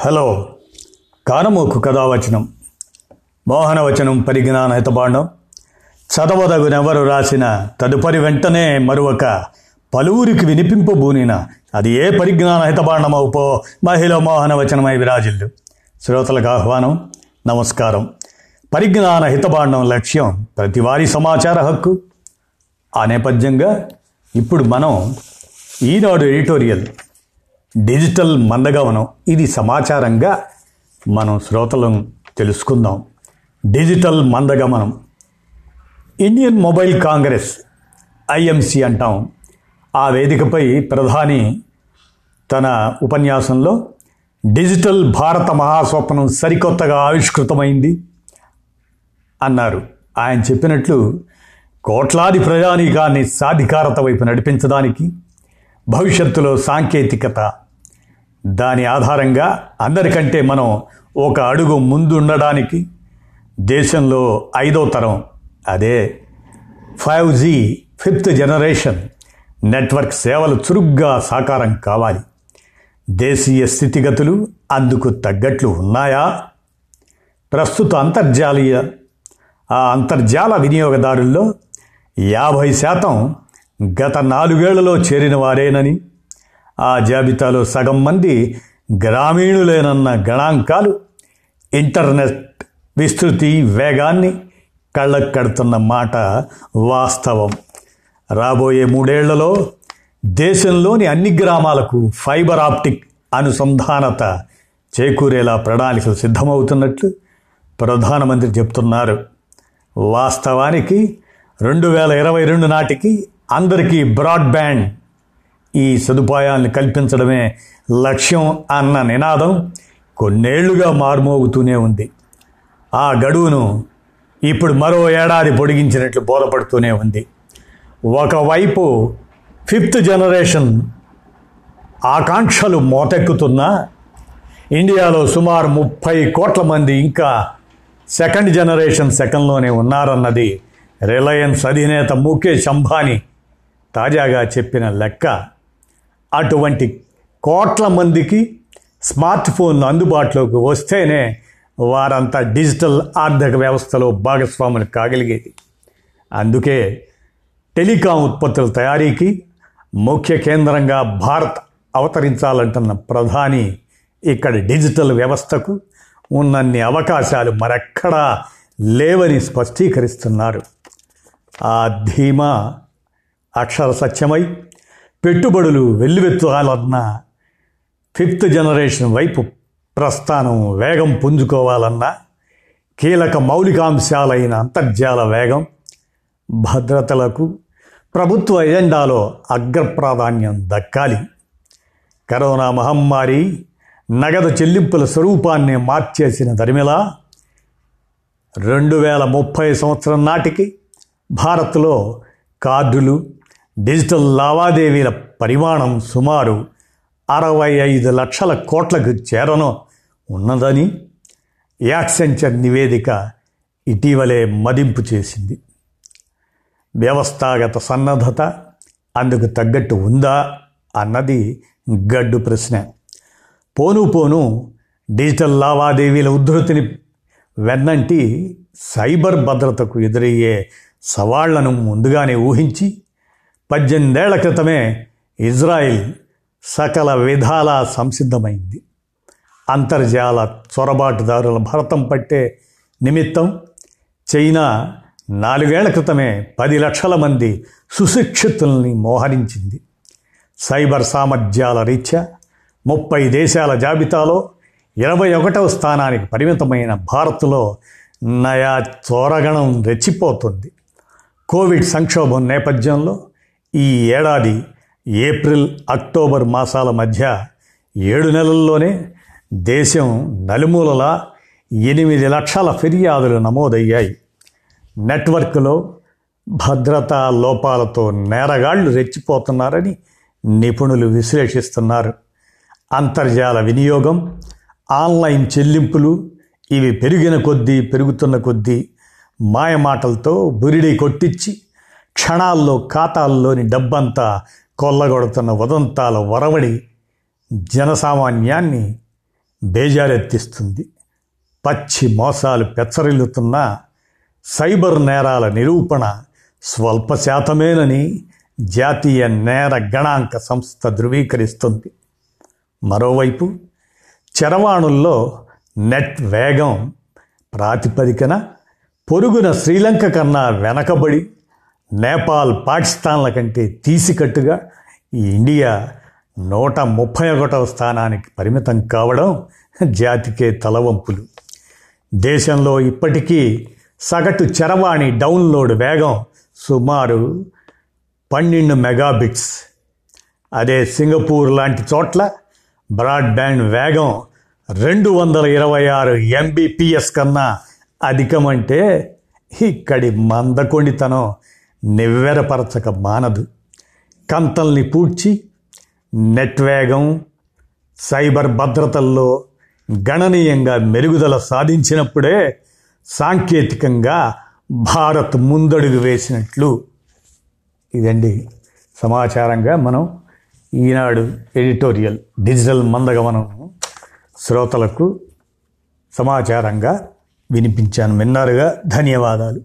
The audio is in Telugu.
హలో. కానమోకు కథావచనం. మోహనవచనం పరిజ్ఞాన హితబాండం చదవదగునెవరు రాసిన తదుపరి వెంటనే మరొక పలువురికి వినిపింపబూనిన అది ఏ పరిజ్ఞాన హితబాండమవుపో మహిళ మోహనవచనమై విరాజిల్లు. శ్రోతలకు ఆహ్వానం నమస్కారం. పరిజ్ఞాన హితబాండం లక్ష్యం ప్రతివారీ సమాచార హక్కు. ఆ నేపథ్యంగా ఇప్పుడు మనం ఈనాడు ఎడిటోరియల్ డిజిటల్ మందగమనం ఇది సమాచారంగా మనం శ్రోతలను తెలుసుకుందాం. డిజిటల్ మందగమనం ఇండియన్ మొబైల్ కాంగ్రెస్ ఐఎంసి అంటాం. ఆ వేదికపై ప్రధాని తన ఉపన్యాసంలో డిజిటల్ భారత మహాస్వప్నం సరికొత్తగా ఆవిష్కృతమైంది అన్నారు. ఆయన చెప్పినట్లు కోట్లాది ప్రజానీకాన్ని సాధికారత వైపు నడిపించడానికి భవిష్యత్తులో సాంకేతికత దాని ఆధారంగా అందరికంటే మనం ఒక అడుగు ముందుండడానికి దేశంలో ఐదో తరం అదే five G fifth generation network సేవలు చురుగ్గా సాకారం కావాలి. దేశీయ స్థితిగతులు అందుకు తగ్గట్లు ఉన్నాయా? ప్రస్తుత అంతర్జాలీయ ఆ అంతర్జాల వినియోగదారుల్లో యాభై శాతం గత నాలుగేళ్ళలో చేరిన వారేనని ఆ జాబితాలో సగం మంది గ్రామీణులేనన్న గణాంకాలు ఇంటర్నెట్ విస్తృతి వేగాన్ని కళ్ళకు కడుతున్న మాట వాస్తవం. రాబోయే మూడేళ్ళలో దేశంలోని అన్ని గ్రామాలకు ఫైబర్ ఆప్టిక్ అనుసంధానత చేకూరేలా ప్రణాళికలు సిద్ధమవుతున్నట్లు ప్రధానమంత్రి చెప్తున్నారు. వాస్తవానికి రెండు వేల ఇరవై రెండు నాటికి అందరికీ బ్రాడ్బ్యాండ్ ఈ సదుపాయాలను కల్పించడమే లక్ష్యం అన్న నినాదం కొన్నేళ్ళుగా మార్మోగుతూనే ఉంది. ఆ గడువును ఇప్పుడు మరో ఏడాది పొడిగించినట్లు బోధపడుతూనే ఉంది. ఒకవైపు ఫిఫ్త్ జనరేషన్ ఆకాంక్షలు మోతెక్కుతున్నా ఇండియాలో సుమారు ముప్పై కోట్ల మంది ఇంకా సెకండ్ జనరేషన్ సెకండ్లోనే ఉన్నారన్నది రిలయన్స్ అధినేత ముఖేష్ అంబానీ తాజాగా చెప్పిన లెక్క అటువంటి కోట్ల మందికి స్మార్ట్ ఫోన్లు అందుబాటులోకి వస్తేనే వారంతా డిజిటల్ ఆర్థిక వ్యవస్థలో భాగస్వాములు కాగలిగేది. అందుకే టెలికాం ఉత్పత్తుల తయారీకి ముఖ్య కేంద్రంగా భారత్ అవతరించాలంటున్న ప్రధాని ఇక్కడ డిజిటల్ వ్యవస్థకు ఉన్నన్ని అవకాశాలు మరెక్కడా లేవని స్పష్టీకరిస్తున్నారు. ఆ ధీమా అక్షర సత్యమై పెట్టుబడులు వెల్లువెత్తాలన్న ఫిఫ్త్ జనరేషన్ వైపు ప్రస్థానం వేగం పుంజుకోవాలన్నా కీలక మౌలికాంశాలైన అంతర్జాల వేగం భద్రతలకు ప్రభుత్వ ఎజెండాలో అగ్రప్రాధాన్యం దక్కాలి. కరోనా మహమ్మారి నగదు చెల్లింపుల స్వరూపాన్ని మార్చేసిన దరిమిలా రెండు వేల ముప్పై సంవత్సరం నాటికి భారత్లో కార్డులు డిజిటల్ లావాదేవీల పరిమాణం సుమారు అరవై ఐదు లక్షల కోట్లకు చేరను ఉన్నదని యాక్సెంచర్ నివేదిక ఇటీవలే మదింపు చేసింది. వ్యవస్థాగత సన్నద్ధత అందుకు తగ్గట్టు ఉందా అన్నది గడ్డు ప్రశ్న. పోను పోను డిజిటల్ లావాదేవీల ఉద్ధృతిని వెన్నంటి సైబర్ భద్రతకు ఎదురయ్యే సవాళ్ళను ముందుగానే ఊహించి పద్దెనిమిదేళ్ళ క్రితమే ఇజ్రాయిల్ సకల విధాల సంసిద్ధమైంది. అంతర్జాల చొరబాటుదారుల భరతం పట్టే నిమిత్తం చైనా నాలుగేళ్ళ క్రితమే పది లక్షల మంది సుశిక్షితుల్ని మోహరించింది. సైబర్ సామర్థ్యాల రీత్యా ముప్పై దేశాల జాబితాలో ఇరవై ఒకటవ స్థానానికి పరిమితమైన భారత్లో నయా చోరగణం రెచ్చిపోతుంది. కోవిడ్ సంక్షోభం నేపథ్యంలో ఈ ఏడాది ఏప్రిల్ అక్టోబర్ మాసాల మధ్య ఏడు నెలల్లోనే దేశం నలుమూలలా ఎనిమిది లక్షల ఫిర్యాదులు నమోదయ్యాయి. నెట్వర్క్లో భద్రతా లోపాలతో నేరగాళ్ళు రెచ్చిపోతున్నారని నిపుణులు విశ్లేషిస్తున్నారు. అంతర్జాల వినియోగం ఆన్లైన్ చెల్లింపులు ఇవి పెరిగిన కొద్దీ పెరుగుతున్న కొద్దీ మాయమాటలతో బురిడి కొట్టించి క్షణాల్లో ఖాతాల్లోని డబ్బంతా కొల్లగొడుతున్న ఉదంతాల వరవడి జనసామాన్యాన్ని బేజారెత్తిస్తుంది. పచ్చి మోసాలు పెచ్చరిల్లుతున్న సైబర్ నేరాల నిరూపణ స్వల్ప శాతమేనని జాతీయ నేర గణాంక సంస్థ ధృవీకరిస్తుంది. మరోవైపు చరవాణుల్లో నెట్ వేగం ప్రాతిపదికన పొరుగున శ్రీలంక కన్నా వెనకబడి నేపాల్ పాకిస్తాన్ల కంటే తీసికట్టుగా ఈ ఇండియా నూట ముప్పై ఒకటవ స్థానానికి పరిమితం కావడం జాతికే తలవంపులు. దేశంలో ఇప్పటికీ సగటు చరవాణి డౌన్లోడ్ వేగం సుమారు పన్నెండు మెగాబిట్స్. అదే సింగపూర్ లాంటి చోట్ల బ్రాడ్బ్యాండ్ వేగం రెండు వందల ఇరవై ఆరు ఎంబీపీఎస్ కన్నా అధికమంటే ఇక్కడి మందకొండితనం నివ్వెరపరచక మానదు. కంతల్ని పూడ్చి నెట్ వేగం సైబర్ భద్రతల్లో గణనీయంగా మెరుగుదల సాధించినప్పుడే సాంకేతికంగా భారత్ ముందడుగు వేసినట్లు. ఇదండి సమాచారంగా మనం ఈనాడు ఎడిటోరియల్ డిజిటల్ మందగమనం శ్రోతలకు సమాచారంగా వినిపించాను. విన్నారుగా? ధన్యవాదాలు.